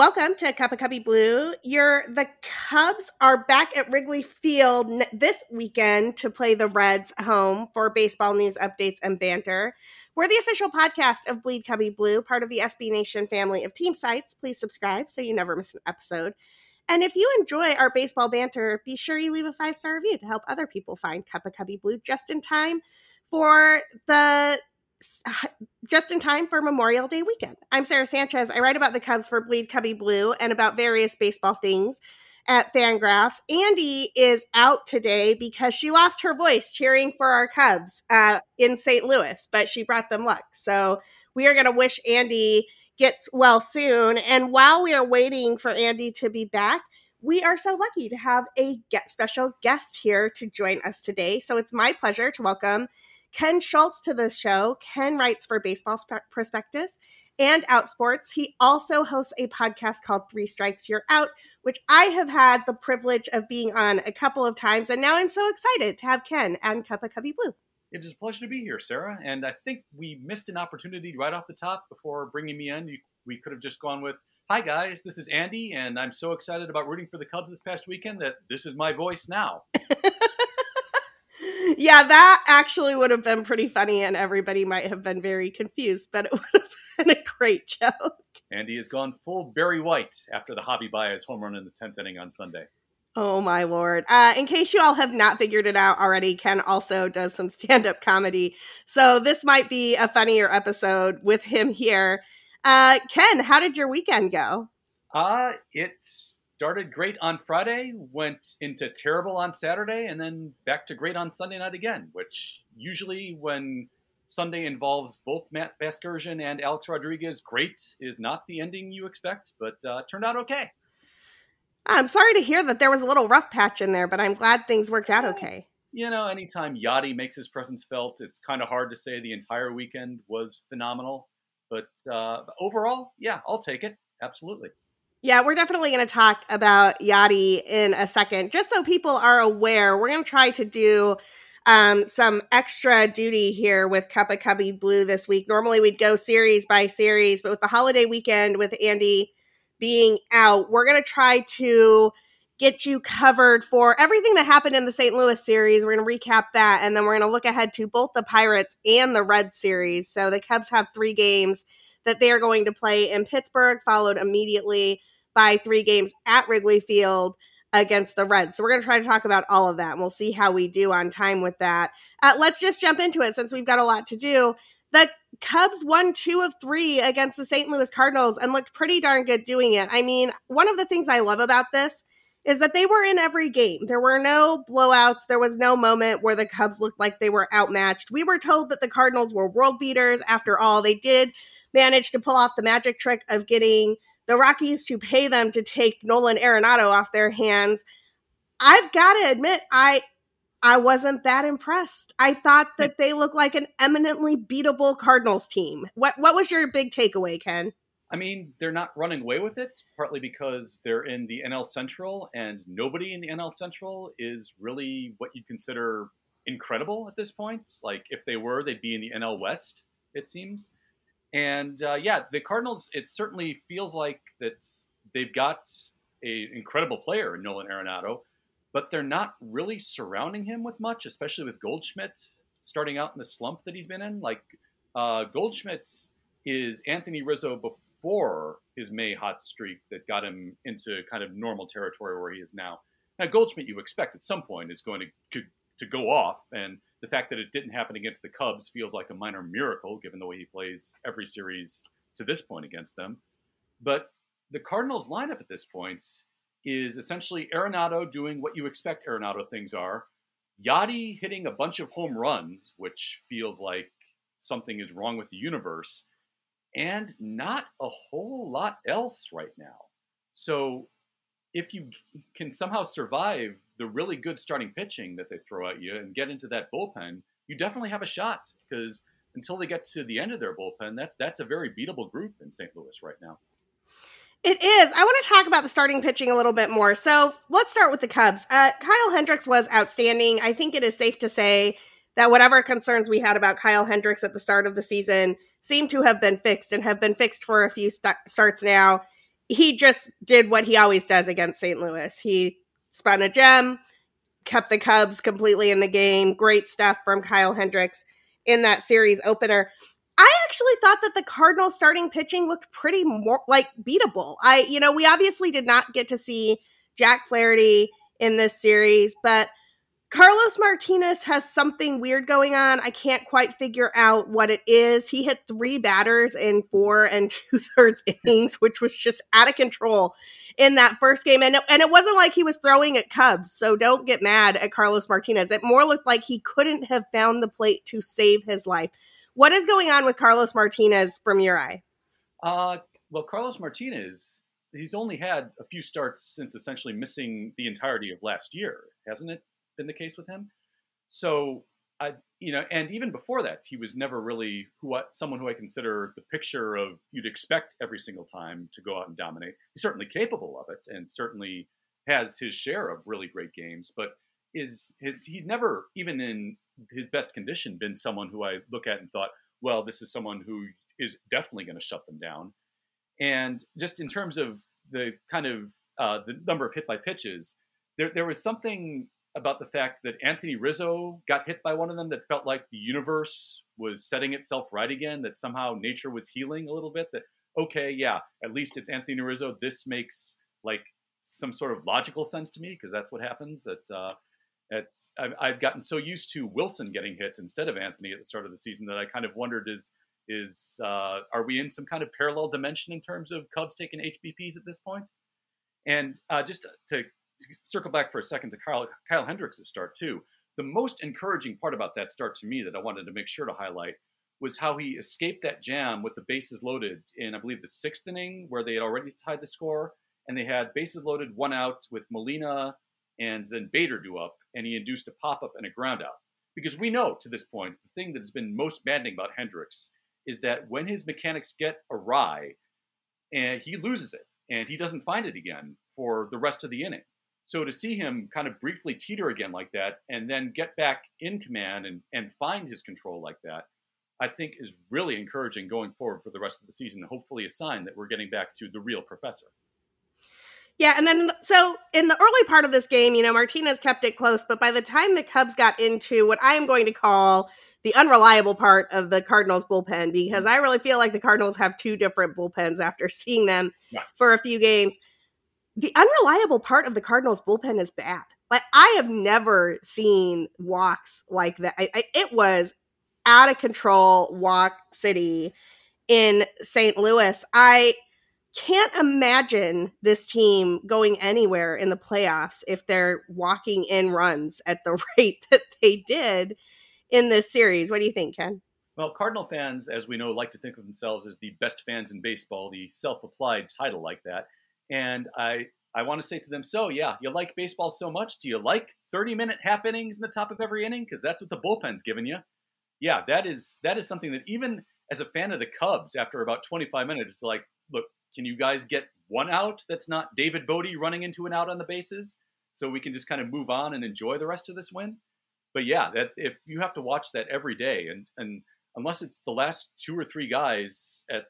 welcome to Cup of Cubby Blue. Your the Cubs are back at Wrigley Field this weekend to play the Reds home for baseball news updates and banter. We're the official podcast of Bleed Cubby Blue, part of the SB Nation family of team sites. Please subscribe so you never miss an episode. And if you enjoy our baseball banter, be sure you leave a five star review to help other people find Cup of Cubby Blue just in time for the just in time for Memorial Day weekend. I'm Sarah Sanchez. I write about the Cubs for Bleed Cubby Blue and about various baseball things at Fangraphs. Andy is out today because she lost her voice cheering for our Cubs uh, in St. Louis, but she brought them luck. So we are going to wish Andy gets well soon. And while we are waiting for Andy to be back, we are so lucky to have a get special guest here to join us today. So it's my pleasure to welcome Ken Schultz to the show. Ken writes for Baseball Prospectus and Outsports. He also hosts a podcast called Three Strikes You're Out, which I have had the privilege of being on a couple of times. And now I'm so excited to have Ken and Cup of Cubby Blue. It is a pleasure to be here, Sarah. And I think we missed an opportunity right off the top before bringing me in. we could have just gone with, Hi, guys, this is Andy, and I'm so excited about rooting for the Cubs this past weekend that this is my voice now. yeah, that actually would have been pretty funny, and everybody might have been very confused, but it would have been a great joke. Andy has gone full Barry White after the Javy Baez home run in the 10th inning on Sunday. Oh my lord. Uh, in case you all have not figured it out already, Ken also does some stand up comedy. So this might be a funnier episode with him here. Uh, Ken, how did your weekend go? Uh, it's started great on Friday, went into terrible on Saturday, and then back to great on Sunday night again, which usually when Sunday involves both Matt Vasgersian and Alex Rodriguez, great is not the ending you expect, but uh, turned out okay. I'm sorry to hear that there was a little rough patch in there, but I'm glad things worked out okay. You know, anytime Yadi makes his presence felt, it's kind of hard to say the entire weekend was phenomenal. But uh, overall, yeah, I'll take it. Absolutely. Yeah, we're definitely going to talk about Yadi in a second. Just so people are aware, we're going to try to do um, some extra duty here with Cup of Cubby Blue this week. Normally we'd go series by series, but with the holiday weekend with Andy being out, we're going to try to get you covered for everything that happened in the St. Louis series. We're going to recap that, and then we're going to look ahead to both the Pirates and the Red series. So the Cubs have three games that they are going to play in Pittsburgh, followed immediately by three games at Wrigley Field against the Reds. So we're going to try to talk about all of that, and we'll see how we do on time with that. Uh, let's just jump into it since we've got a lot to do. The Cubs won two of three against the St. Louis Cardinals and looked pretty darn good doing it. I mean, one of the things I love about this is that they were in every game. There were no blowouts. There was no moment where the Cubs looked like they were outmatched. We were told that the Cardinals were world beaters. After all, they did manage to pull off the magic trick of getting the Rockies to pay them to take Nolan Arenado off their hands. I've got to admit, I I wasn't that impressed. I thought that they looked like an eminently beatable Cardinals team. What what was your big takeaway, Ken? I mean, they're not running away with it, partly because they're in the NL Central, and nobody in the NL Central is really what you'd consider incredible at this point. Like, if they were, they'd be in the NL West, it seems. And uh, yeah, the Cardinals. It certainly feels like that they've got an incredible player in Nolan Arenado, but they're not really surrounding him with much, especially with Goldschmidt starting out in the slump that he's been in. Like uh, Goldschmidt is Anthony Rizzo before his May hot streak that got him into kind of normal territory where he is now. Now Goldschmidt, you expect at some point is going to to go off, and the fact that it didn't happen against the Cubs feels like a minor miracle given the way he plays every series to this point against them. But the Cardinals lineup at this point is essentially Arenado doing what you expect Arenado things are, Yadi hitting a bunch of home runs, which feels like something is wrong with the universe, and not a whole lot else right now. So if you can somehow survive the really good starting pitching that they throw at you and get into that bullpen, you definitely have a shot because until they get to the end of their bullpen, that that's a very beatable group in St. Louis right now. It is. I want to talk about the starting pitching a little bit more. So let's start with the Cubs. Uh, Kyle Hendricks was outstanding. I think it is safe to say that whatever concerns we had about Kyle Hendricks at the start of the season seem to have been fixed and have been fixed for a few st- starts now he just did what he always does against St. Louis. He spun a gem, kept the Cubs completely in the game. Great stuff from Kyle Hendricks in that series opener. I actually thought that the Cardinals starting pitching looked pretty more like beatable. I, you know, we obviously did not get to see Jack Flaherty in this series, but Carlos Martinez has something weird going on. I can't quite figure out what it is. He hit three batters in four and two thirds innings, which was just out of control in that first game. And and it wasn't like he was throwing at Cubs. So don't get mad at Carlos Martinez. It more looked like he couldn't have found the plate to save his life. What is going on with Carlos Martinez from your eye? Uh, well, Carlos Martinez, he's only had a few starts since essentially missing the entirety of last year, hasn't it? Been the case with him. So I, you know, and even before that, he was never really who I, someone who I consider the picture of you'd expect every single time to go out and dominate. He's certainly capable of it, and certainly has his share of really great games, but is his he's never even in his best condition been someone who I look at and thought, well, this is someone who is definitely going to shut them down. And just in terms of the kind of uh, the number of hit by pitches, there there was something about the fact that Anthony Rizzo got hit by one of them that felt like the universe was setting itself right again, that somehow nature was healing a little bit. That, okay, yeah, at least it's Anthony Rizzo. This makes like some sort of logical sense to me because that's what happens. That uh, at, I've, I've gotten so used to Wilson getting hit instead of Anthony at the start of the season that I kind of wondered is is uh, are we in some kind of parallel dimension in terms of Cubs taking HBPs at this point? And uh, just to circle back for a second to Kyle, Kyle Hendricks' start too. The most encouraging part about that start to me that I wanted to make sure to highlight was how he escaped that jam with the bases loaded in, I believe, the sixth inning where they had already tied the score, and they had bases loaded, one out with Molina and then Bader do up, and he induced a pop up and a ground out. Because we know to this point, the thing that's been most maddening about Hendricks is that when his mechanics get awry, and he loses it, and he doesn't find it again for the rest of the inning. So to see him kind of briefly teeter again like that and then get back in command and, and find his control like that, I think is really encouraging going forward for the rest of the season. Hopefully, a sign that we're getting back to the real professor. Yeah, and then so in the early part of this game, you know, Martinez kept it close, but by the time the Cubs got into what I am going to call the unreliable part of the Cardinals bullpen, because mm-hmm. I really feel like the Cardinals have two different bullpens after seeing them yeah. for a few games the unreliable part of the Cardinals bullpen is bad. Like I have never seen walks like that. I, I, it was out of control walk city in St. Louis. I can't imagine this team going anywhere in the playoffs if they're walking in runs at the rate that they did in this series. What do you think, Ken? Well, Cardinal fans, as we know, like to think of themselves as the best fans in baseball, the self applied title like that. And I I want to say to them, so yeah, you like baseball so much. Do you like 30 minute half innings in the top of every inning? Because that's what the bullpen's giving you. Yeah, that is that is something that even as a fan of the Cubs, after about 25 minutes, it's like, look, can you guys get one out that's not David Bote running into an out on the bases, so we can just kind of move on and enjoy the rest of this win? But yeah, that if you have to watch that every day, and and unless it's the last two or three guys at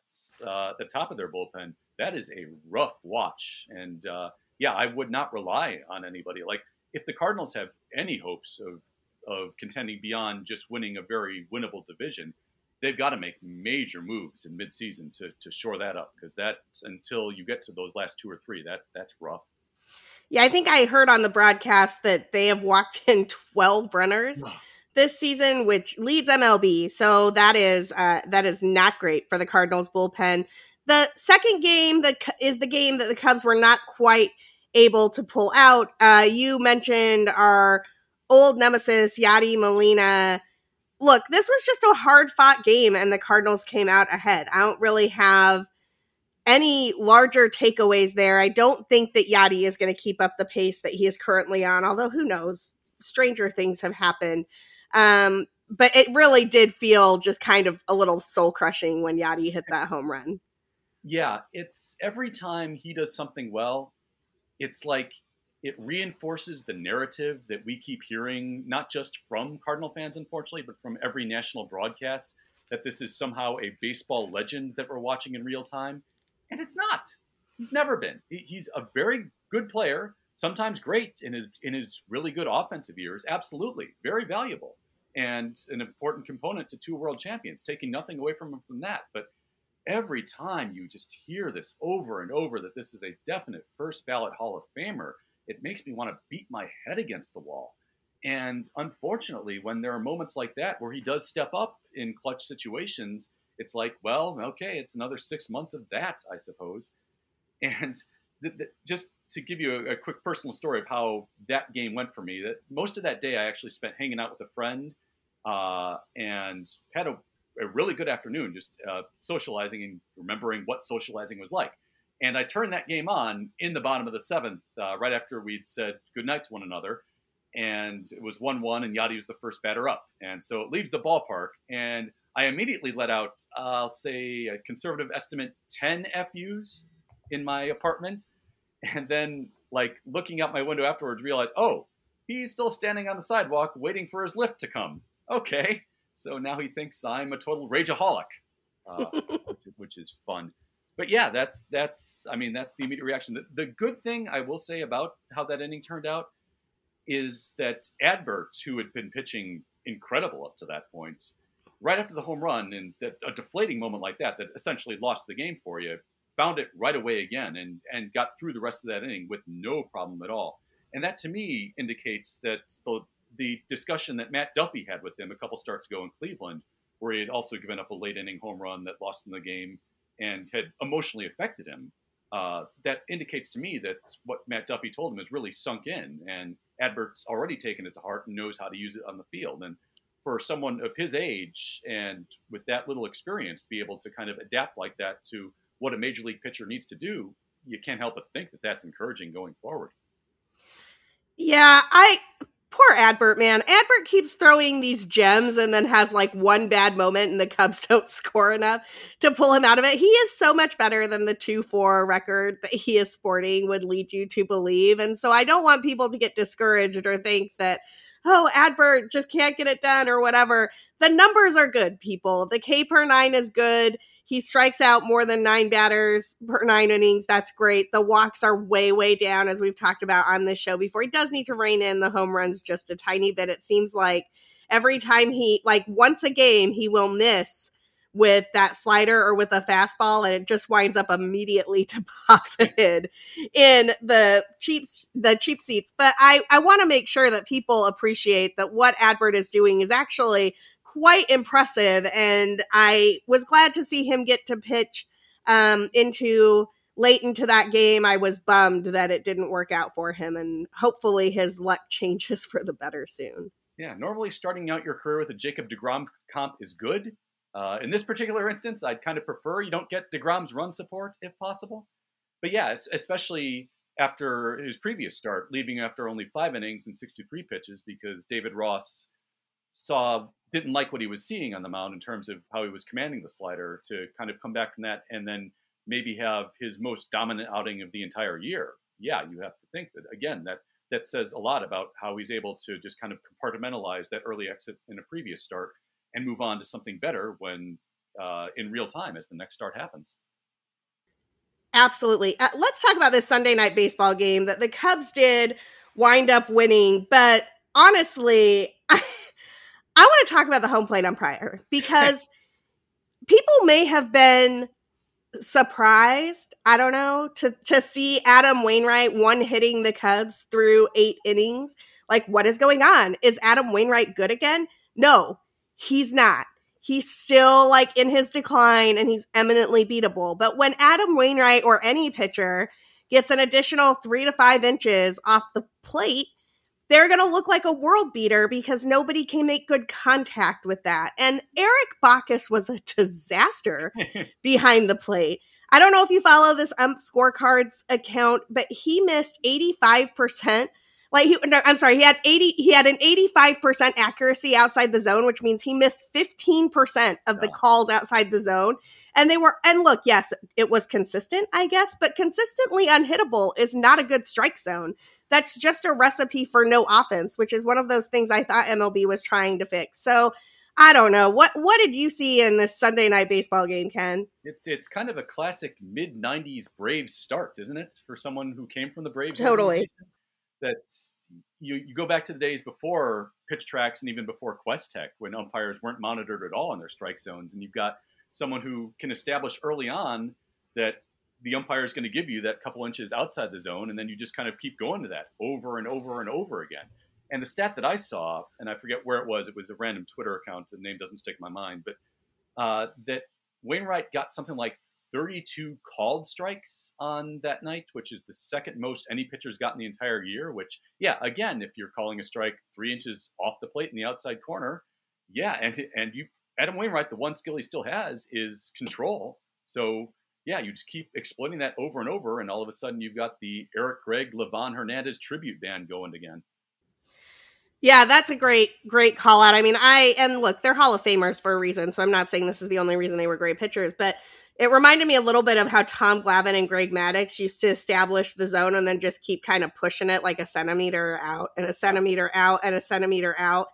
uh, the top of their bullpen, that is a rough watch. And uh, yeah, I would not rely on anybody. Like if the Cardinals have any hopes of of contending beyond just winning a very winnable division, they've got to make major moves in midseason to to shore that up because that's until you get to those last two or three, that's that's rough. Yeah, I think I heard on the broadcast that they have walked in 12 runners this season, which leads MLB. So that is uh, that is not great for the Cardinals bullpen. The second game that is the game that the Cubs were not quite able to pull out. Uh, you mentioned our old nemesis Yadi Molina. Look, this was just a hard fought game, and the Cardinals came out ahead. I don't really have any larger takeaways there. I don't think that Yadi is going to keep up the pace that he is currently on, although who knows? Stranger things have happened. Um, but it really did feel just kind of a little soul crushing when Yadi hit that home run. Yeah, it's every time he does something well, it's like it reinforces the narrative that we keep hearing, not just from Cardinal fans, unfortunately, but from every national broadcast, that this is somehow a baseball legend that we're watching in real time. And it's not. He's never been. He's a very good player, sometimes great in his in his really good offensive years. Absolutely, very valuable and an important component to two world champions. Taking nothing away from him from that, but every time you just hear this over and over that this is a definite first ballot Hall of Famer, it makes me want to beat my head against the wall. And unfortunately, when there are moments like that where he does step up in clutch situations, it's like, well, okay, it's another six months of that, I suppose. And th- th- just to give you a, a, quick personal story of how that game went for me, that most of that day I actually spent hanging out with a friend uh, and had a, a, really good afternoon, just uh, socializing and remembering what socializing was like. And I turned that game on in the bottom of the seventh, uh, right after we'd said goodnight to one another and it was 1 1, and Yadi was the first batter up. And so it leaves the ballpark, and I immediately let out, uh, I'll say, a conservative estimate 10 FUs in my apartment. And then, like, looking out my window afterwards, realized, oh, he's still standing on the sidewalk waiting for his Lyft to come. Okay. So now he thinks I'm a total rageaholic, uh, which, which is fun but yeah, that's that's I mean that's the immediate reaction. The, the, good thing I will say about how that inning turned out is that Adbert, who had been pitching incredible up to that point, right after the home run and that, a deflating moment like that, that essentially lost the game for you, found it right away again and, and got through the rest of that inning with no problem at all. And that to me indicates that the, the discussion that Matt Duffy had with him a couple starts ago in Cleveland, where he had also given up a late inning home run that lost in the game and had emotionally affected him, uh, that indicates to me that what Matt Duffy told him has really sunk in, and Adbert's already taken it to heart and knows how to use it on the field. And for someone of his age and with that little experience, be able to kind of adapt like that to what a major league pitcher needs to do, you can't help but think that that's encouraging going forward. Yeah, I poor Adbert, man. Adbert keeps throwing these gems and then has like one bad moment and the Cubs don't score enough to pull him out of it. He is so much better than the 2 4 record that he is sporting would lead you to believe. And so I don't want people to get discouraged or think that oh, Adbert just can't get it done or whatever. The numbers are good, people. The K per nine is good. He strikes out more than nine batters per nine innings. That's great. The walks are way, way down, as we've talked about on this show before. He does need to rein in the home runs just a tiny bit. It seems like every time he, like once a game, he will miss with that slider or with a fastball and it just winds up immediately deposited in the cheap the cheap seats but i i want to make sure that people appreciate that what adbert is doing is actually quite impressive and i was glad to see him get to pitch um into late into that game. I was bummed that it didn't work out for him and hopefully his luck changes for the better soon. Yeah normally starting out your career with a jacob degrom comp is good. Uh, in this particular instance, I'd kind of prefer you don't get DeGrom's run support if possible. But yeah, especially after his previous start, leaving after only five innings and 63 pitches because David Ross saw didn't like what he was seeing on the mound in terms of how he was commanding the slider to kind of come back from that and then maybe have his most dominant outing of the entire year. Yeah, you have to think that again that that says a lot about how he's able to just kind of compartmentalize that early exit in a previous start and move on to something better when uh, in real time as the next start happens. Absolutely. Uh, let's talk about this Sunday night baseball game that the Cubs did wind up winning, but honestly, I, talk about the home plate umpire because people may have been surprised, I don't know, to to see Adam Wainwright one hitting the Cubs through 8 innings. Like what is going on? Is Adam Wainwright good again? No he's not. He's still like in his decline and he's eminently beatable. But when Adam Wainwright or any pitcher gets an additional three to five inches off the plate, they're going to look like a world beater because nobody can make good contact with that. And Erich Bacchus was a disaster behind the plate. I don't know if you follow this ump scorecards account, but he missed 85% like he, no, I'm sorry, he had 80, he had an 85% accuracy outside the zone, which means he missed 15% of the calls outside the zone. And they were, and look, yes, it was consistent, I guess, but consistently unhittable is not a good strike zone. That's just a recipe for no offense, which is one of those things I thought MLB was trying to fix. So I don't know what what did you see in this Sunday night baseball game, Ken? It's it's kind of a classic mid '90s Braves start, isn't it, for someone who came from the Braves? Totally. That's you. You go back to the days before pitch tracks and even before QuesTec, when umpires weren't monitored at all in their strike zones, and you've got someone who can establish early on that the umpire is going to give you that couple inches outside the zone, and then you just kind of keep going to that over and over and over again. And the stat that I saw, and I forget where it was, it was a random Twitter account. The name doesn't stick in my mind, but uh, that Wainwright got something like 32 called strikes on that night, which is the second most any pitcher's gotten the entire year. Which, yeah, again, if you're calling a strike three inches off the plate in the outside corner, yeah, and and you Adam Wainwright, the one skill he still has is control. So yeah, you just keep exploiting that over and over, and all of a sudden you've got the Eric Gregg, Livan Hernandez tribute band going again. Yeah, that's a great, great call out. I mean, I and look, they're Hall of Famers for a reason, so I'm not saying this is the only reason they were great pitchers, but it reminded me a little bit of how Tom Glavine and Greg Maddux used to establish the zone and then just keep kind of pushing it like a centimeter out and a centimeter out and a centimeter out.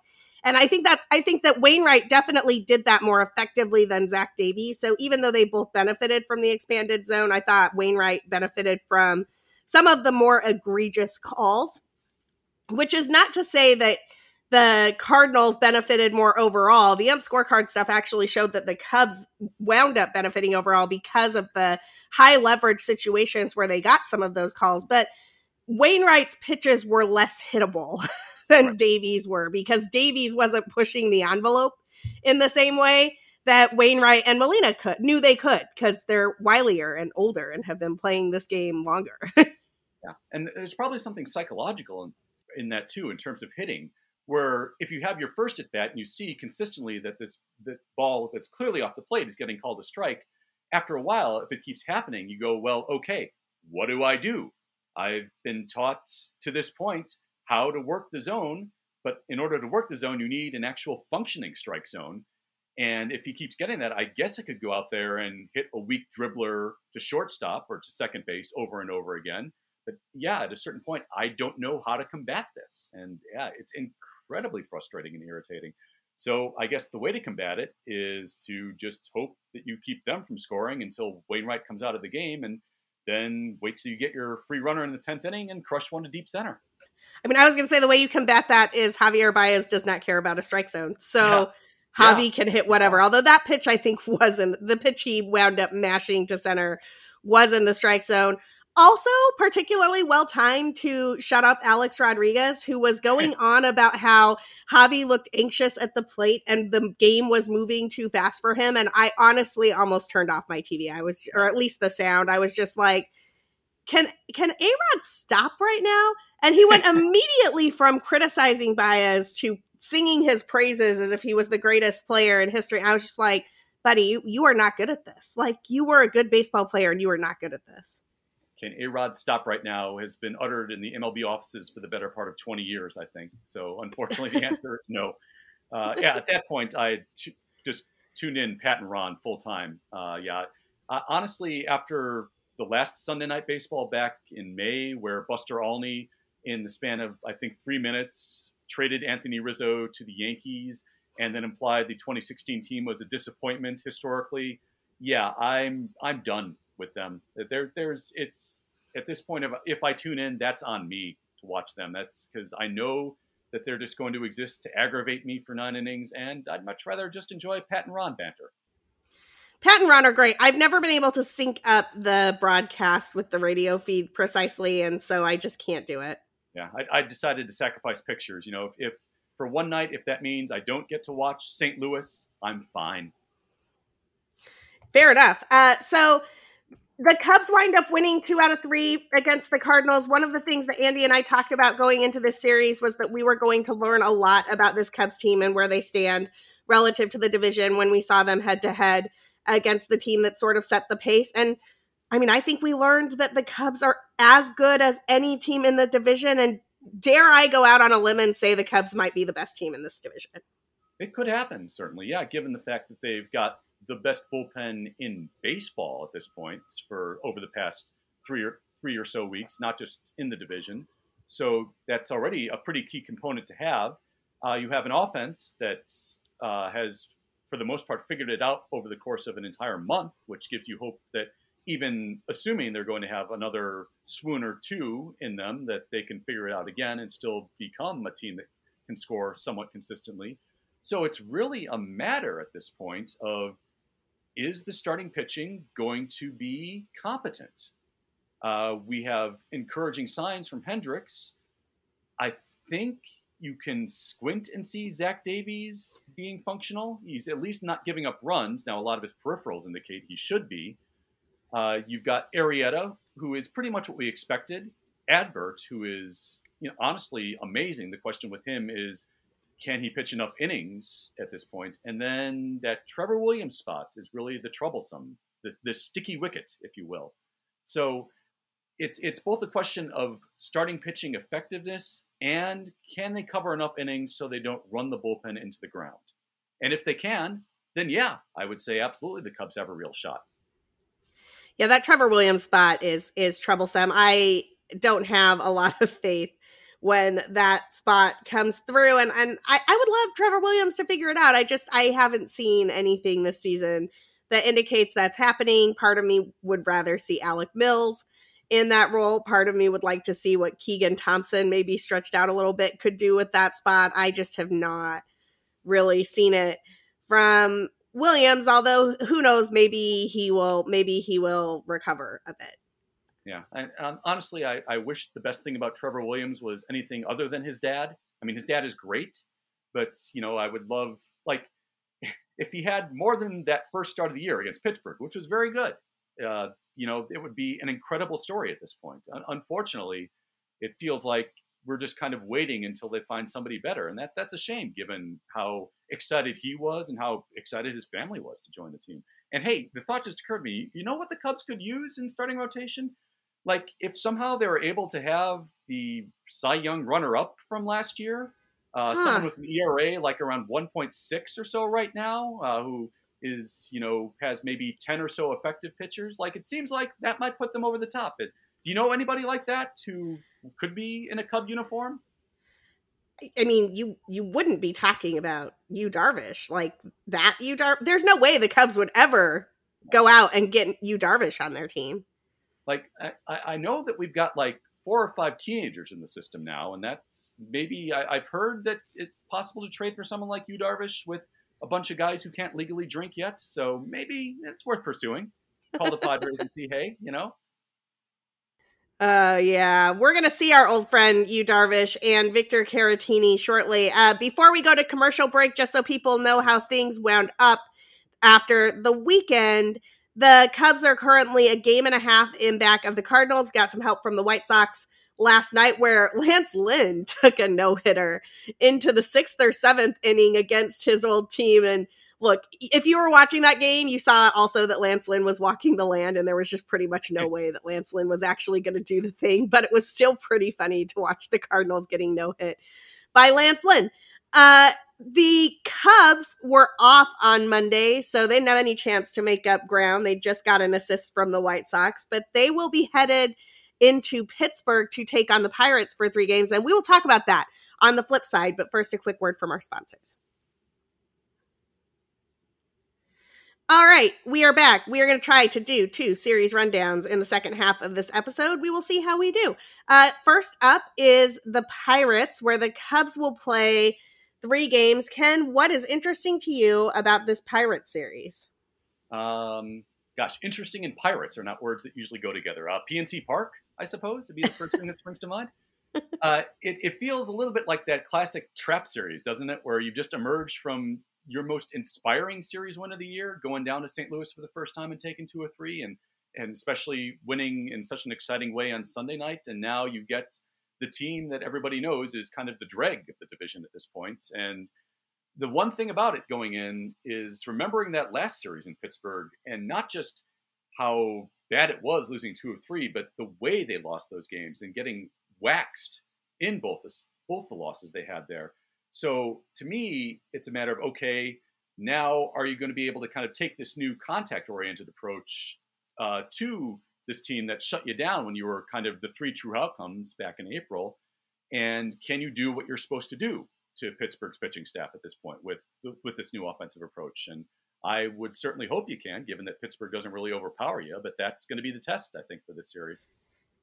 And I think that's I think that Wainwright definitely did that more effectively than Zach Davies. So even though they both benefited from the expanded zone, I thought Wainwright benefited from some of the more egregious calls which is not to say that the Cardinals benefited more overall. The ump scorecard stuff actually showed that the Cubs wound up benefiting overall because of the high leverage situations where they got some of those calls. But Wainwright's pitches were less hittable than right. Davies were because Davies wasn't pushing the envelope in the same way that Wainwright and Molina could knew they could because they're wilier and older and have been playing this game longer. yeah, and there's probably something psychological in that too, in terms of hitting. Where if you have your first at bat and you see consistently that this that ball that's clearly off the plate is getting called a strike, after a while, if it keeps happening, you go, well, okay, what do I do? I've been taught to this point how to work the zone, but in order to work the zone, you need an actual functioning strike zone. And if he keeps getting that, I guess I could go out there and hit a weak dribbler to shortstop or to second base over and over again. But yeah, at a certain point, I don't know how to combat this. And yeah, it's incredibly frustrating and irritating. So I guess the way to combat it is to just hope that you keep them from scoring until Wainwright comes out of the game and then wait till you get your free runner in the 10th inning and crush one to deep center. I mean, I was going to say the way you combat that is Javier Baez does not care about a strike zone. So yeah. Javy yeah. can hit whatever. Although that pitch, I think, wasn't the pitch he wound up mashing to center was in the strike zone. Also, particularly well timed to shut up Alex Rodriguez, who was going on about how Javy looked anxious at the plate and the game was moving too fast for him. And I honestly almost turned off my TV. I was, or at least the sound. I was just like, can can Arod stop right now? And he went immediately from criticizing Baez to singing his praises as if he was the greatest player in history. I was just like, buddy, you, you are not good at this. Like you were a good baseball player and you are not good at this can A Rod stop right now has been uttered in the MLB offices for the better part of 20 years, I think. So unfortunately, the answer is no. Uh, yeah, at that point, I t- just tuned in Pat and Ron full time. Uh, yeah, uh, honestly, after the last Sunday night baseball back in May, where Buster Olney, in the span of I think three minutes, traded Anthony Rizzo to the Yankees, and then implied the 2016 team was a disappointment historically. Yeah, I'm I'm done with them. There, there's it's at this point, if, if I tune in, that's on me to watch them. That's because I know that they're just going to exist to aggravate me for nine innings, and I'd much rather just enjoy Pat and Ron banter. Pat and Ron are great. I've never been able to sync up the broadcast with the radio feed precisely, and so I just can't do it. Yeah, I, I decided to sacrifice pictures. You know, if, if for one night, if that means I don't get to watch St. Louis, I'm fine. Fair enough. Uh, so the Cubs wind up winning two out of three against the Cardinals. One of the things that Andy and I talked about going into this series was that we were going to learn a lot about this Cubs team and where they stand relative to the division when we saw them head to head against the team that sort of set the pace. And I mean, I think we learned that the Cubs are as good as any team in the division. And dare I go out on a limb and say the Cubs might be the best team in this division? It could happen, certainly. Yeah, given the fact that they've got the best bullpen in baseball at this point for over the past three or three or so weeks, not just in the division. So that's already a pretty key component to have. Uh, you have an offense that uh, has, for the most part, figured it out over the course of an entire month, which gives you hope that even assuming they're going to have another swoon or two in them, that they can figure it out again and still become a team that can score somewhat consistently. So it's really a matter at this point of is the starting pitching going to be competent? Uh, we have encouraging signs from Hendricks. I think you can squint and see Zach Davies being functional. He's at least not giving up runs. Now, a lot of his peripherals indicate he should be. Uh, you've got Arrieta, who is pretty much what we expected. Adbert, who is you know, honestly amazing. The question with him is, can he pitch enough innings at this point? And then that Trevor Williams spot is really the troublesome, this this sticky wicket, if you will. So it's it's both a question of starting pitching effectiveness and can they cover enough innings so they don't run the bullpen into the ground. And if they can, then yeah, I would say absolutely the Cubs have a real shot. Yeah, that Trevor Williams spot is is troublesome. I don't have a lot of faith when that spot comes through and and I, I would love Trevor Williams to figure it out. I just I haven't seen anything this season that indicates that's happening. Part of me would rather see Alec Mills in that role. Part of me would like to see what Keegan Thompson, maybe stretched out a little bit, could do with that spot. I just have not really seen it from Williams, although who knows, maybe he will maybe he will recover a bit. Yeah, and um, honestly, I, I wish the best thing about Trevor Williams was anything other than his dad. I mean, his dad is great, but you know, I would love like if he had more than that first start of the year against Pittsburgh, which was very good. Uh, you know, it would be an incredible story at this point. Unfortunately, it feels like we're just kind of waiting until they find somebody better, and that that's a shame given how excited he was and how excited his family was to join the team. And hey, the thought just occurred to me: you know what the Cubs could use in starting rotation? Like if somehow they were able to have the Cy Young runner-up from last year, uh, huh. someone with an ERA like around 1.6 or so right now, uh, who is you know has maybe 10 or so effective pitchers like it seems like that might put them over the top but do you know anybody like that who could be in a cub uniform I mean, you you wouldn't be talking about Yu Darvish like that. You Dar, there's no way the Cubs would ever go out and get Yu Darvish on their team. Like I, I know that we've got like four or five teenagers in the system now, and that's maybe I, have heard that it's possible to trade for someone like Yu Darvish with a bunch of guys who can't legally drink yet. So maybe it's worth pursuing. Call the Padres and see, hey, you know. Uh yeah, we're gonna see our old friend Yu Darvish and Victor Caratini shortly. Uh, before we go to commercial break, just so people know how things wound up after the weekend, the Cubs are currently a game and a half in back of the Cardinals. Got some help from the White Sox last night where Lance Lynn took a no hitter into the sixth or seventh inning against his old team. And look, if you were watching that game, you saw also that Lance Lynn was walking the land, and there was just pretty much no way that Lance Lynn was actually going to do the thing. But it was still pretty funny to watch the Cardinals getting no hit by Lance Lynn. Uh, the Cubs were off on Monday, so they didn't have any chance to make up ground. They just got an assist from the White Sox, but they will be headed into Pittsburgh to take on the Pirates for three games. And we will talk about that on the flip side. But first, a quick word from our sponsors. All right, we are back. We are going to try to do two series rundowns in the second half of this episode. We will see how we do. Uh, first up is the Pirates, where the Cubs will play three games. Ken, what is interesting to you about this Pirate series? Um, gosh, interesting and pirates are not words that usually go together. Uh, PNC Park, I suppose, would be the first thing that springs to mind. Uh, it, it, feels a little bit like that classic trap series, doesn't it? Where you've just emerged from your most inspiring series win of the year, going down to St. Louis for the first time and taking two or three, and and especially winning in such an exciting way on Sunday night. And now you get the team that everybody knows is kind of the dreg of the division at this point. And the one thing about it going in is remembering that last series in Pittsburgh and not just how bad it was losing two or three, but the way they lost those games and getting waxed in both the, both the losses they had there. So to me, it's a matter of okay, now are you going to be able to kind of take this new contact oriented approach uh, to this team that shut you down when you were kind of the three true outcomes back in April? And can you do what you're supposed to do? to Pittsburgh's pitching staff at this point with with this new offensive approach. And I would certainly hope you can, given that Pittsburgh doesn't really overpower you. But that's going to be the test, I think, for this series.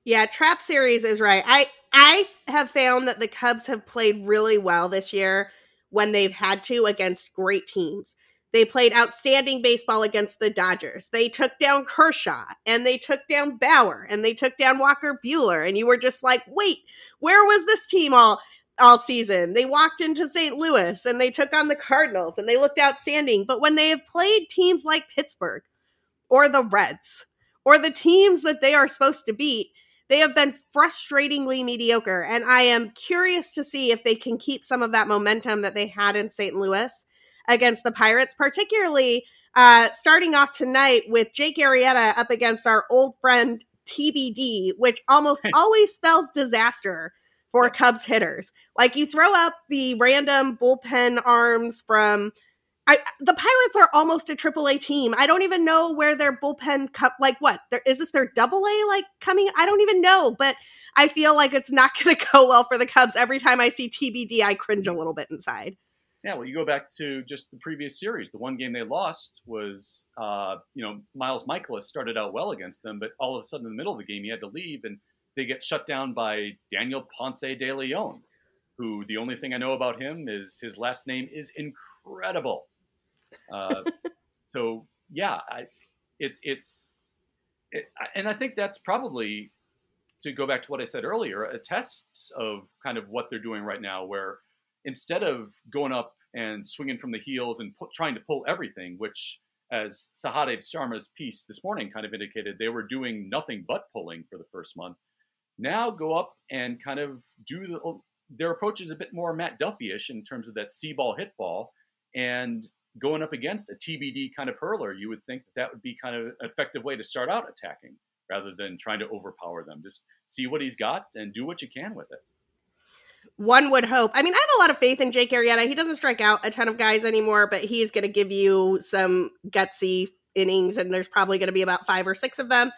Yeah, trap series is right. I I have found that the Cubs have played really well this year when they've had to against great teams. They played outstanding baseball against the Dodgers. They took down Kershaw and they took down Bauer and they took down Walker Buehler. And you were just like, wait, where was this team all all season? They walked into St. Louis and they took on the Cardinals and they looked outstanding. But when they have played teams like Pittsburgh or the Reds or the teams that they are supposed to beat, they have been frustratingly mediocre. And I am curious to see if they can keep some of that momentum that they had in St. Louis against the Pirates, particularly uh, starting off tonight with Jake Arrieta up against our old friend TBD, which almost always spells disaster for Cubs hitters. Like you throw up the random bullpen arms from. I, the Pirates are almost a triple A team. I don't even know where their bullpen co- like what there, is this their double A like coming? I don't even know, but I feel like it's not going to go well for the Cubs. Every time I see TBD, I cringe a little bit inside. Yeah, well, you go back to just the previous series. The one game they lost was, uh, you know, Miles Mikolas started out well against them, but all of a sudden in the middle of the game he had to leave, and they get shut down by Daniel Ponce de Leon, who the only thing I know about him is his last name is incredible. Uh, so yeah, I, it's it's, it, and I think that's probably to go back to what I said earlier, a test of kind of what they're doing right now, where instead of going up and swinging from the heels and pu- trying to pull everything, which, as Sahadev Sharma's piece this morning kind of indicated, they were doing nothing but pulling for the first month. Now go up and kind of do the, oh, their approach is a bit more Matt Duffy-ish in terms of that see ball hit ball and going up against a TBD kind of hurler. You would think that that would be kind of an effective way to start out attacking rather than trying to overpower them. Just see what he's got and do what you can with it one would hope. I mean, I have a lot of faith in Jake Arrieta. He doesn't strike out a ton of guys anymore, but he's going to give you some gutsy innings, and there's probably going to be about five or six of them.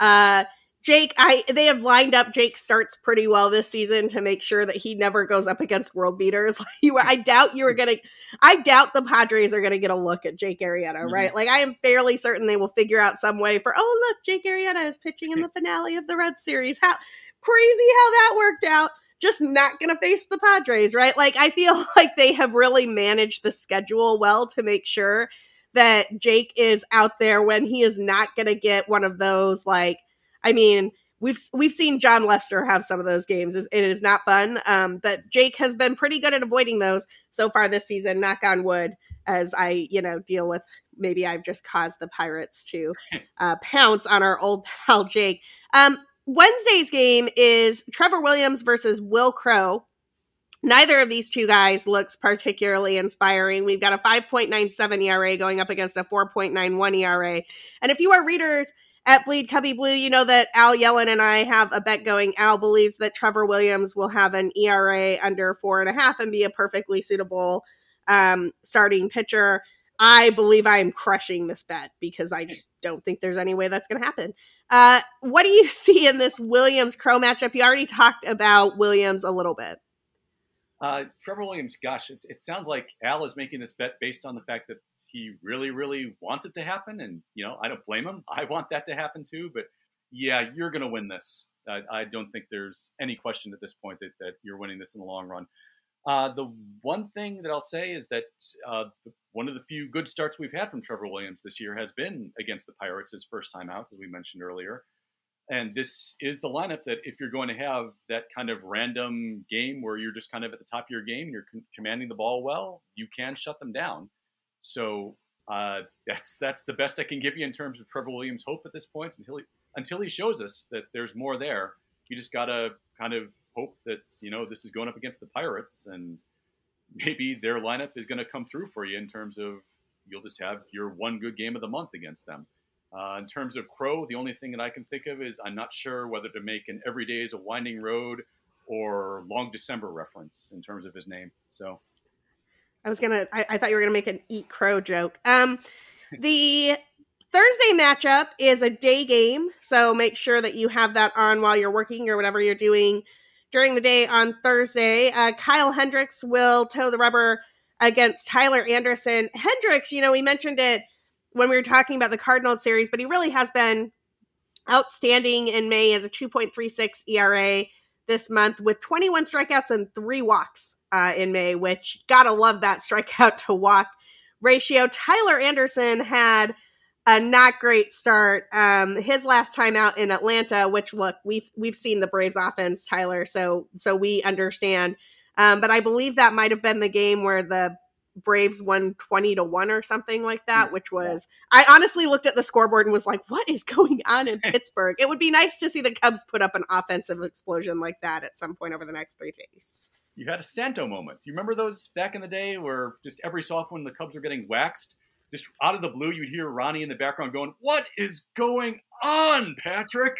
Uh, Jake, I they have lined up Jake starts pretty well this season to make sure that he never goes up against world beaters. you were, I doubt you are gonna. I doubt the Padres are gonna get a look at Jake Arrieta, mm-hmm. right? Like I am fairly certain they will figure out some way for. Oh look, Jake Arrieta is pitching in the finale of the Red Series. How crazy how that worked out just not going to face the Padres, right? Like, I feel like they have really managed the schedule well to make sure that Jake is out there when he is not going to get one of those. Like, I mean, we've we've seen Jon Lester have some of those games. It is not fun, um, but Jake has been pretty good at avoiding those so far this season. Knock on wood, as I you know deal with. Maybe I've just caused the Pirates to uh, pounce on our old pal Jake. Um, Wednesday's game is Trevor Williams versus Wil Crowe. Neither of these two guys looks particularly inspiring. We've got a 5.97 ERA going up against a 4.91 ERA. And if you are readers at Bleed Cubby Blue, you know that Al Yellon and I have a bet going. Al believes that Trevor Williams will have an ERA under four and a half and be a perfectly suitable um, starting pitcher. I believe I am crushing this bet because I just don't think there's any way that's going to happen. Uh, what do you see in this Williams Crowe matchup? You already talked about Williams a little bit. Uh, Trevor Williams, gosh, it, it, sounds like Al is making this bet based on the fact that he really, really wants it to happen. And, you know, I don't blame him. I want that to happen too. But yeah, you're going to win this. I, I, don't think there's any question at this point that, that you're winning this in the long run. Uh, the one thing that I'll say is that uh, one of the few good starts we've had from Trevor Williams this year has been against the Pirates, his first time out, as we mentioned earlier. And this is the lineup that if you're going to have that kind of random game where you're just kind of at the top of your game, and you're commanding the ball well, you can shut them down. So uh, that's that's the best I can give you in terms of Trevor Williams' hope at this point until he until he shows us that there's more there. You just gotta kind of hope that you know this is going up against the Pirates, and maybe their lineup is going to come through for you in terms of you'll just have your one good game of the month against them. Uh, in terms of Crowe, the only thing that I can think of is I'm not sure whether to make an every day is a winding road or long December reference in terms of his name. So I was gonna, I, I thought you were gonna make an eat crow joke. Um, the Thursday matchup is a day game, so make sure that you have that on while you're working or whatever you're doing during the day on Thursday. Uh, Kyle Hendricks will toe the rubber against Tyler Anderson. Hendricks, you know, we mentioned it when we were talking about the Cardinals series, but he really has been outstanding in May as a 2.36 ERA this month with 21 strikeouts and three walks uh, in May, which gotta love that strikeout to walk ratio. Tyler Anderson had a not great start. Um, his last time out in Atlanta, which look, we've we've seen the Braves offense, Tyler, so so we understand. Um, but I believe that might have been the game where the Braves won 20 to 1 or something like that, mm, which was I honestly looked at the scoreboard and was like, what is going on in Pittsburgh? It would be nice to see the Cubs put up an offensive explosion like that at some point over the next three days. You had a Santo moment. Do you remember those back in the day where just every so often when the Cubs were getting waxed, just out of the blue, you'd hear Ronnie in the background going, "What is going on, Patrick?"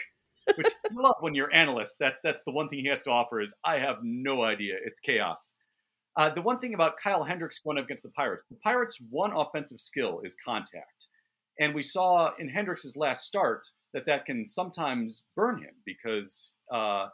Which love when you're analyst. That's that's the one thing he has to offer is I have no idea. It's chaos. Uh, the one thing about Kyle Hendricks going up against the Pirates, the Pirates' one offensive skill is contact, and we saw in Hendricks' last start that that can sometimes burn him because uh,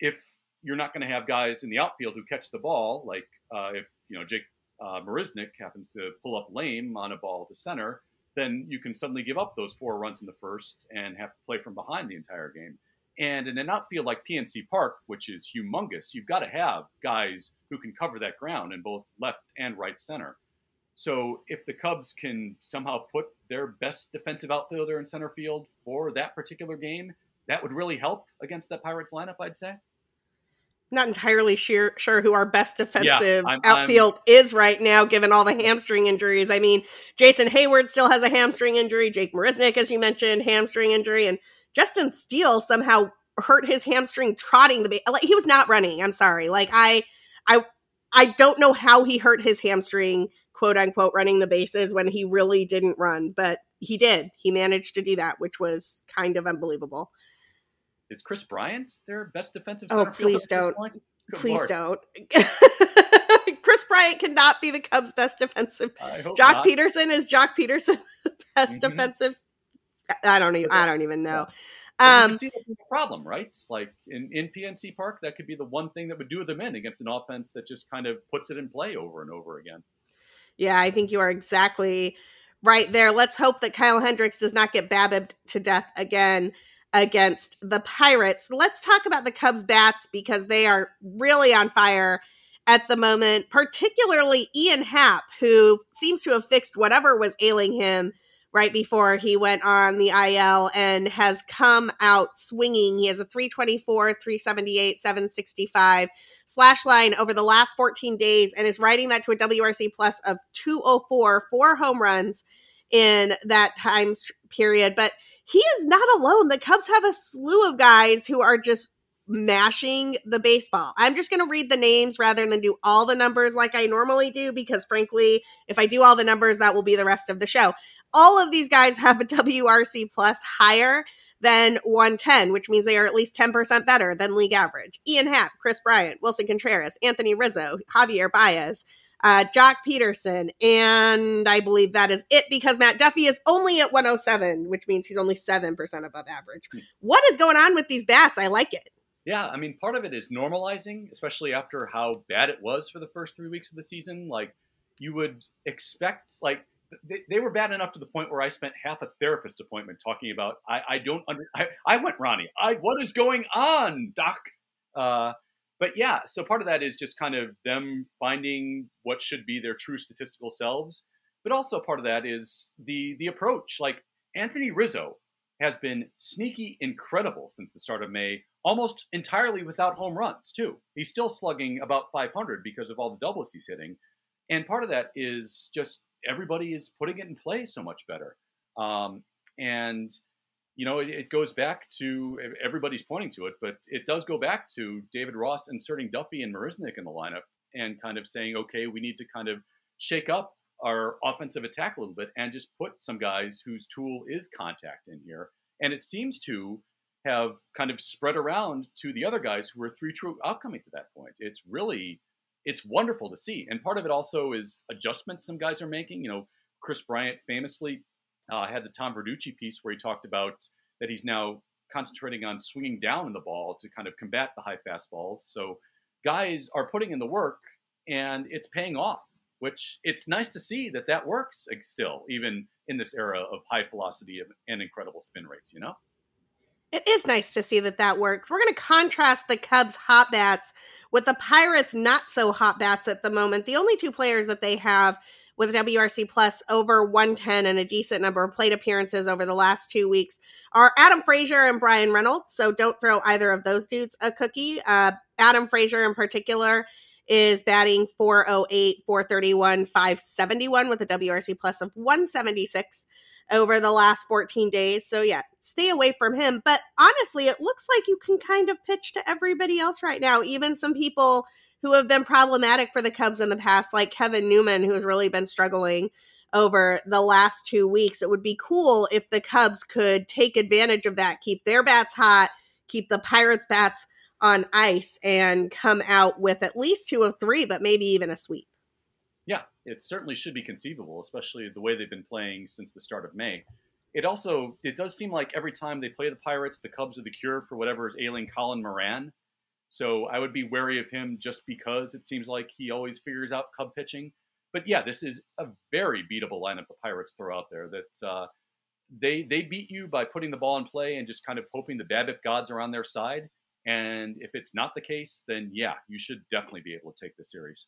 if you're not going to have guys in the outfield who catch the ball, like uh, if you know Jake uh, Marisnick happens to pull up lame on a ball to center, then you can suddenly give up those four runs in the first and have to play from behind the entire game. And in an outfield like PNC Park, which is humongous, you've got to have guys who can cover that ground in both left and right center. So if the Cubs can somehow put their best defensive outfielder in center field for that particular game, that would really help against that Pirates lineup, I'd say not entirely sure sure who our best defensive yeah, I'm, outfield I'm, is right now, given all the hamstring injuries. I mean, Jason Heyward still has a hamstring injury. Jake Marisnick, as you mentioned, hamstring injury, and Justin Steele somehow hurt his hamstring trotting the base. Like he was not running. I'm sorry. Like I, I, I don't know how he hurt his hamstring, quote unquote, running the bases when he really didn't run, but he did. He managed to do that, which was kind of unbelievable is Kris Bryant their best defensive oh, center oh, please don't. Please Lord. don't. Kris Bryant cannot be the Cubs' best defensive. Joc not. Pederson is Joc Pederson, the best mm-hmm. defensive. I don't even. I don't even know. Um, see the problem, right? Like in, in PNC Park, that could be the one thing that would do them in against an offense that just kind of puts it in play over and over again. Yeah, I think you are exactly right there. Let's hope that Kyle Hendricks does not get babbied to death again against the Pirates. Let's talk about the Cubs bats because they are really on fire at the moment, particularly Ian Happ, who seems to have fixed whatever was ailing him right before he went on the IL and has come out swinging. He has a 324, 378, 765 slash line over the last 14 days and is writing that to a WRC plus of 204, four home runs in that time period. But he is not alone. The Cubs have a slew of guys who are just mashing the baseball. I'm just going to read the names rather than do all the numbers like I normally do because frankly, if I do all the numbers that will be the rest of the show. All of these guys have a WRC plus higher than 110, which means they are at least 10% better than league average. Ian Happ, Kris Bryant, Willson Contreras, Anthony Rizzo, Javier Baez, uh, Joc Pederson, and I believe that is it because Matt Duffy is only at 107, which means he's only 7% above average. Hmm. What is going on with these bats? I like it. Yeah, I mean, part of it is normalizing, especially after how bad it was for the first three weeks of the season. Like, you would expect, like, they, they were bad enough to the point where I spent half a therapist appointment talking about, I, I don't under, I, I went, Ronnie, I, what is going on, doc? Uh, but yeah, so part of that is just kind of them finding what should be their true statistical selves. But also part of that is the the approach. Like Anthony Rizzo has been sneaky incredible since the start of May, almost entirely without home runs, too. He's still slugging about 500 because of all the doubles he's hitting. And part of that is just everybody is putting it in play so much better. Um, and you know, it, it, goes back to everybody's pointing to it, but it does go back to David Ross inserting Duffy and Marisnick in the lineup and kind of saying, okay, we need to kind of shake up our offensive attack a little bit and just put some guys whose tool is contact in here. And it seems to have kind of spread around to the other guys who were three true outcoming to that point. It's really, it's wonderful to see. And part of it also is adjustments some guys are making. You know, Kris Bryant famously uh, had the Tom Verducci piece where he talked about that he's now concentrating on swinging down in the ball to kind of combat the high fastballs. So guys are putting in the work, and it's paying off. Which it's nice to see that that works still, even in this era of high velocity and incredible spin rates. You know. It is nice to see that that works. We're going to contrast the Cubs' hot bats with the Pirates' not so hot bats at the moment. The only two players that they have with WRC Plus over 110 and a decent number of plate appearances over the last two weeks are Adam Frazier and Bryan Reynolds. So don't throw either of those dudes a cookie. Uh, Adam Frazier, in particular, is batting 408, 431, 571 with a WRC Plus of 176 over the last 14 days. So, yeah, stay away from him. But honestly, it looks like you can kind of pitch to everybody else right now, even some people who have been problematic for the Cubs in the past, like Kevin Newman, who has really been struggling over the last two weeks. It would be cool if the Cubs could take advantage of that, keep their bats hot, keep the Pirates' bats on ice, and come out with at least two of three, but maybe even a sweep. Yeah, it certainly should be conceivable, especially the way they've been playing since the start of May. It also it does seem like every time they play the Pirates, the Cubs are the cure for whatever is ailing Colin Moran. So I would be wary of him just because it seems like he always figures out Cub pitching. But yeah, this is a very beatable lineup the Pirates throw out there. That uh, they they beat you by putting the ball in play and just kind of hoping the BABIP gods are on their side. And if it's not the case, then yeah, you should definitely be able to take the series.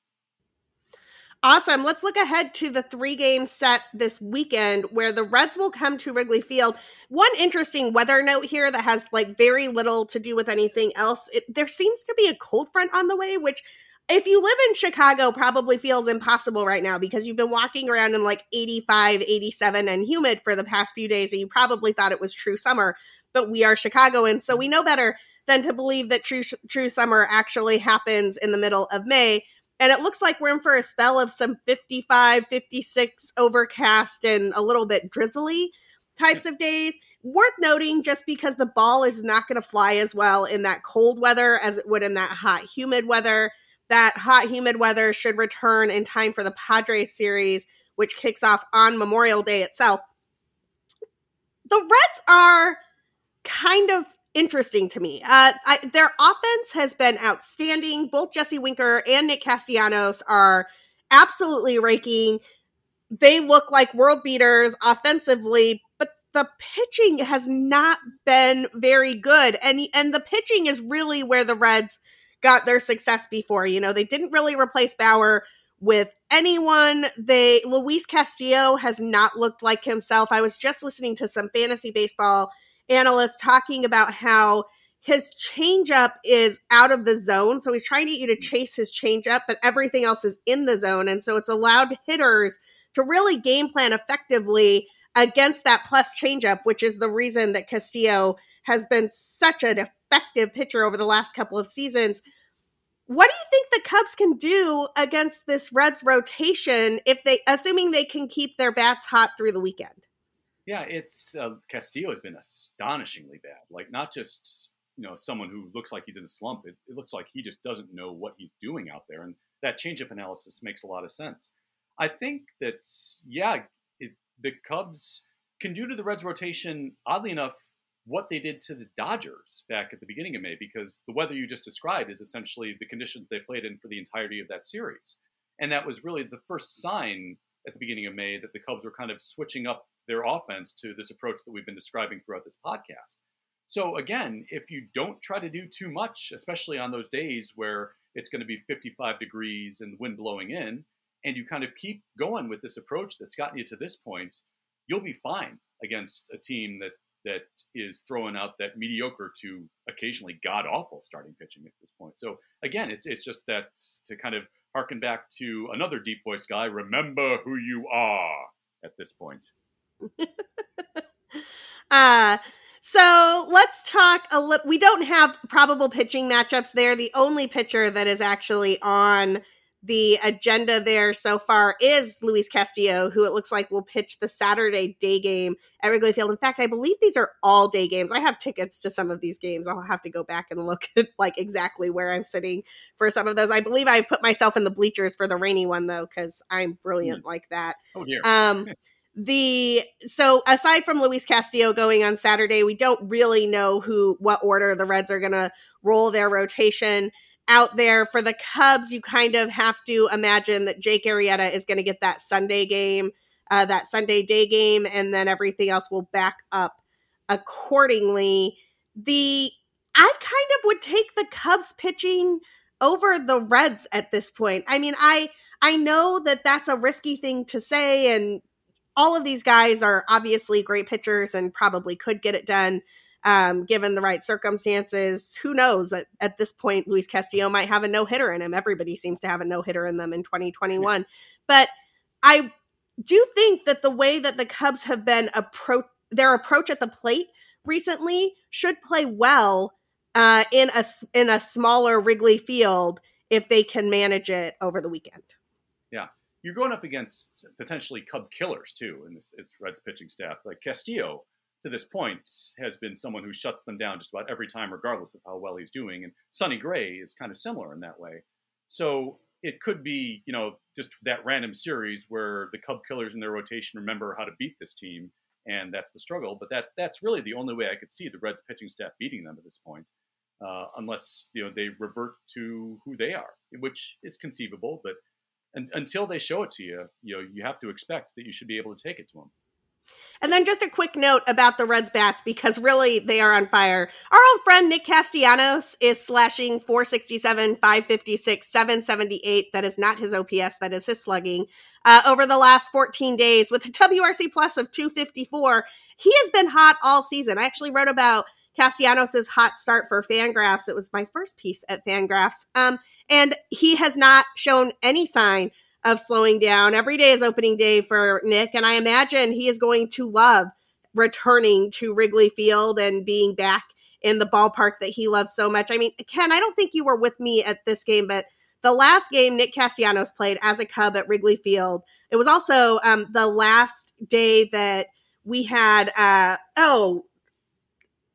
Awesome. Let's look ahead to the three game set this weekend where the Reds will come to Wrigley Field. One interesting weather note here that has like very little to do with anything else. It, there seems to be a cold front on the way, which if you live in Chicago probably feels impossible right now because you've been walking around in like 85, 87 and humid for the past few days and you probably thought it was true summer, but we are Chicagoans, so we know better than to believe that true true summer actually happens in the middle of May. And it looks like we're in for a spell of some 55, 56 overcast and a little bit drizzly types of days. Worth noting just because the ball is not going to fly as well in that cold weather as it would in that hot, humid weather. That hot, humid weather should return in time for the Padres series, which kicks off on Memorial Day itself. The Reds are kind of interesting to me. Uh, I, their offense has been outstanding. Both Jesse Winker and Nick Castellanos are absolutely raking. They look like world beaters offensively, but the pitching has not been very good. And and the pitching is really where the Reds got their success before. You know, they didn't really replace Bauer with anyone. They Luis Castillo has not looked like himself. I was just listening to some fantasy baseball analyst talking about how his changeup is out of the zone. So he's trying to get you to chase his changeup, but everything else is in the zone. And so it's allowed hitters to really game plan effectively against that plus changeup, which is the reason that Castillo has been such an effective pitcher over the last couple of seasons. What do you think the Cubs can do against this Reds rotation if they, assuming they can keep their bats hot through the weekend? Yeah, it's uh, Castillo has been astonishingly bad. Like not just you know someone who looks like he's in a slump. It, it looks like he just doesn't know what he's doing out there, and that changeup analysis makes a lot of sense. I think that yeah, it, the Cubs can do to the Reds rotation oddly enough what they did to the Dodgers back at the beginning of May, because the weather you just described is essentially the conditions they played in for the entirety of that series, and that was really the first sign at the beginning of May that the Cubs were kind of switching up their offense to this approach that we've been describing throughout this podcast. So again, if you don't try to do too much, especially on those days where it's going to be 55 degrees and the wind blowing in, and you kind of keep going with this approach that's gotten you to this point, you'll be fine against a team that that is throwing out that mediocre to occasionally god awful starting pitching at this point. So again, it's it's just that to kind of harken back to another deep voice guy, remember who you are at this point. uh so let's talk a little. We don't have probable pitching matchups there. The only pitcher that is actually on the agenda there so far is Luis Castillo, who it looks like will pitch the Saturday day game at Wrigley Field. In fact, I believe these are all day games. I have tickets to some of these games. I'll have to go back and look at like exactly where I'm sitting for some of those. I believe I put myself in the bleachers for the rainy one though, because I'm brilliant mm. like that. Oh dear. Um, the so aside from Luis Castillo going on Saturday, we don't really know who what order the Reds are going to roll their rotation out there for the Cubs. You kind of have to imagine that Jake Arrieta is going to get that Sunday game, uh, that Sunday day game, and then everything else will back up accordingly. The I kind of would take the Cubs pitching over the Reds at this point. I mean, I I know that that's a risky thing to say and all of these guys are obviously great pitchers and probably could get it done um, given the right circumstances. Who knows? At, at this point, Luis Castillo might have a no hitter in him. Everybody seems to have a no hitter in them in 2021. But I do think that the way that the Cubs have been approach their approach at the plate recently should play well uh, in a in a smaller Wrigley Field if they can manage it over the weekend you're going up against potentially Cub killers too in this, Reds pitching staff. Like Castillo, to this point, has been someone who shuts them down just about every time, regardless of how well he's doing. And Sonny Gray is kind of similar in that way. So it could be, you know, just that random series where the Cub killers in their rotation remember how to beat this team, and that's the struggle. But that that's really the only way I could see the Reds pitching staff beating them at this point. Uh, unless you know they revert to who they are, which is conceivable, but and, until they show it to you, you know, you have to expect that you should be able to take it to them. And then just a quick note about the Reds bats because really they are on fire. Our old friend Nick Castellanos is slashing 467, 556, 778. That is not his OPS, that is his slugging. Uh, over the last 14 days with a WRC plus of 254. He has been hot all season. I actually wrote about Castellanos' hot start for Fangraphs. It was my first piece at Fangraphs. Um, and he has not shown any sign of slowing down. Every day is opening day for Nick, and I imagine he is going to love returning to Wrigley Field and being back in the ballpark that he loves so much. I mean, Ken, I don't think you were with me at this game, but the last game Nick Castellanos played as a Cub at Wrigley Field, it was also um, the last day that we had, uh, oh,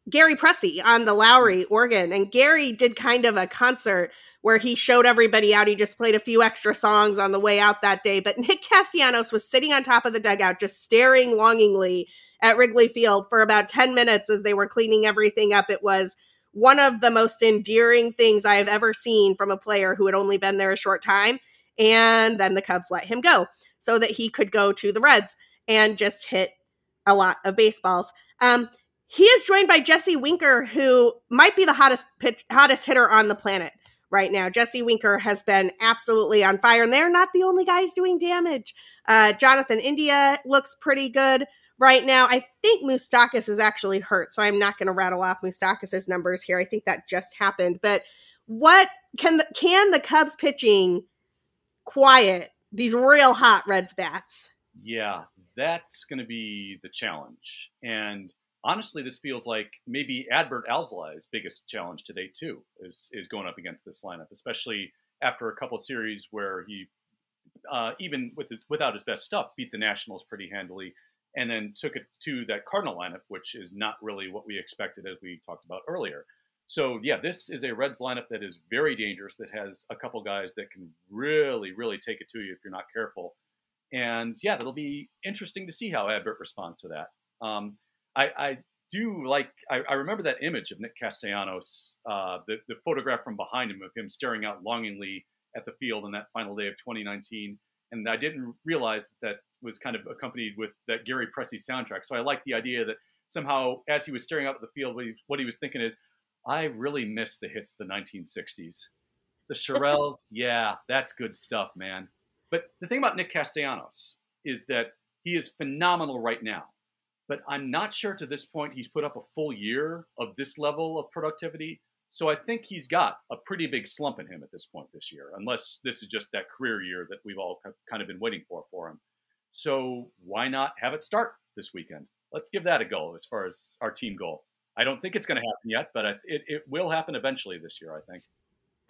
Gary Pressy on the Lowrey organ. And Gary did kind of a concert where he showed everybody out. He just played a few extra songs on the way out that day. But Nick Castellanos was sitting on top of the dugout, just staring longingly at Wrigley Field for about 10 minutes as they were cleaning everything up. It was one of the most endearing things I have ever seen from a player who had only been there a short time. And then the Cubs let him go so that he could go to the Reds and just hit a lot of baseballs. Um, he is joined by Jesse Winker, who might be the hottest pitch, hottest hitter on the planet right now. Jesse Winker has been absolutely on fire, and they're not the only guys doing damage. Uh, Jonathan India looks pretty good right now. I think Moustakas is actually hurt, so I'm not going to rattle off Moustakas' numbers here. I think that just happened. But what can the, can the Cubs pitching quiet these real hot Reds bats? Yeah, that's going to be the challenge. And honestly, this feels like maybe Adbert Alzolay's biggest challenge today too is is going up against this lineup, especially after a couple series where he, uh, even with his, without his best stuff, beat the Nationals pretty handily, and then took it to that Cardinal lineup, which is not really what we expected as we talked about earlier. So yeah, this is a Reds lineup that is very dangerous. That has a couple guys that can really, really take it to you if you're not careful. And yeah, it'll be interesting to see how Adbert responds to that. Um, I, I do like I, I, remember that image of Nick Castellanos, uh, the, the photograph from behind him of him staring out longingly at the field on that final day of 2019. And I didn't realize that, was kind of accompanied with that Gary Pressy soundtrack. So I like the idea that somehow, as he was staring out at the field, what he, what he was thinking is, I really miss the hits of the 1960s. The Shirelles, yeah, that's good stuff, man. But the thing about Nick Castellanos is that he is phenomenal right now but I'm not sure to this point he's put up a full year of this level of productivity. So I think he's got a pretty big slump in him at this point this year, unless this is just that career year that we've all kind of been waiting for for him. So why not have it start this weekend? Let's give that a go as far as our team goal. I don't think it's going to happen yet, but it, it will happen eventually this year, I think.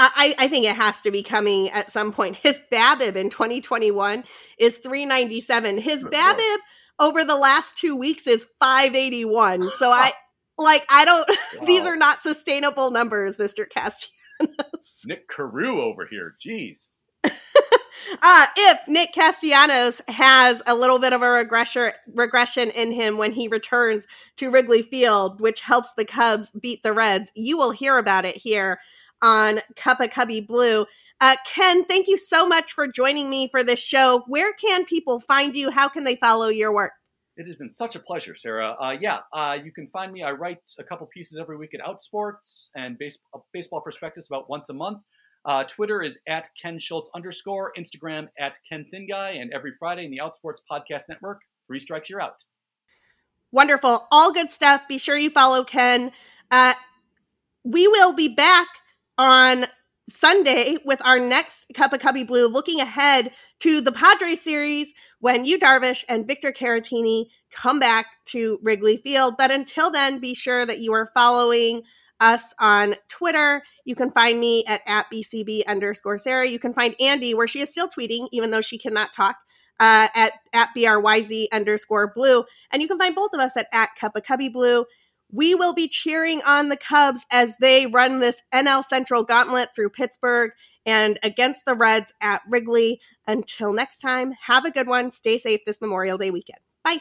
I, I, think it has to be coming at some point. His BABIP in 2021 is 397. His BABIP over the last two weeks is 581. So I like I don't wow. these are not sustainable numbers, Mr. Castellanos. Nick Carew over here. Jeez. uh, if Nick Castellanos has a little bit of a regression regression in him when he returns to Wrigley Field, which helps the Cubs beat the Reds, you will hear about it here on Cup of Cubby Blue. Uh, Ken, thank you so much for joining me for this show. Where can people find you? How can they follow your work? It has been such a pleasure, Sarah. Uh, yeah, uh, you can find me. I write a couple pieces every week at Outsports and base, uh, Baseball Prospectus about once a month. Uh, Twitter is at Ken Schultz underscore, Instagram at Ken Thin Guy, and every Friday in the Outsports Podcast Network, Three Strikes You're Out. Wonderful. All good stuff. Be sure you follow Ken. Uh, we will be back on Sunday with our next Cup of Cubby Blue, looking ahead to the Padres series when Yu Darvish and Victor Caratini come back to Wrigley Field. But until then, be sure that you are following us on Twitter. You can find me at, at BCB underscore Sarah. You can find Andy where she is still tweeting, even though she cannot talk, uh, at, at BRYZ underscore blue. And you can find both of us at, at Cup of Cubby Blue. We will be cheering on the Cubs as they run this NL Central gauntlet through Pittsburgh and against the Reds at Wrigley. Until next time, have a good one. Stay safe this Memorial Day weekend. Bye.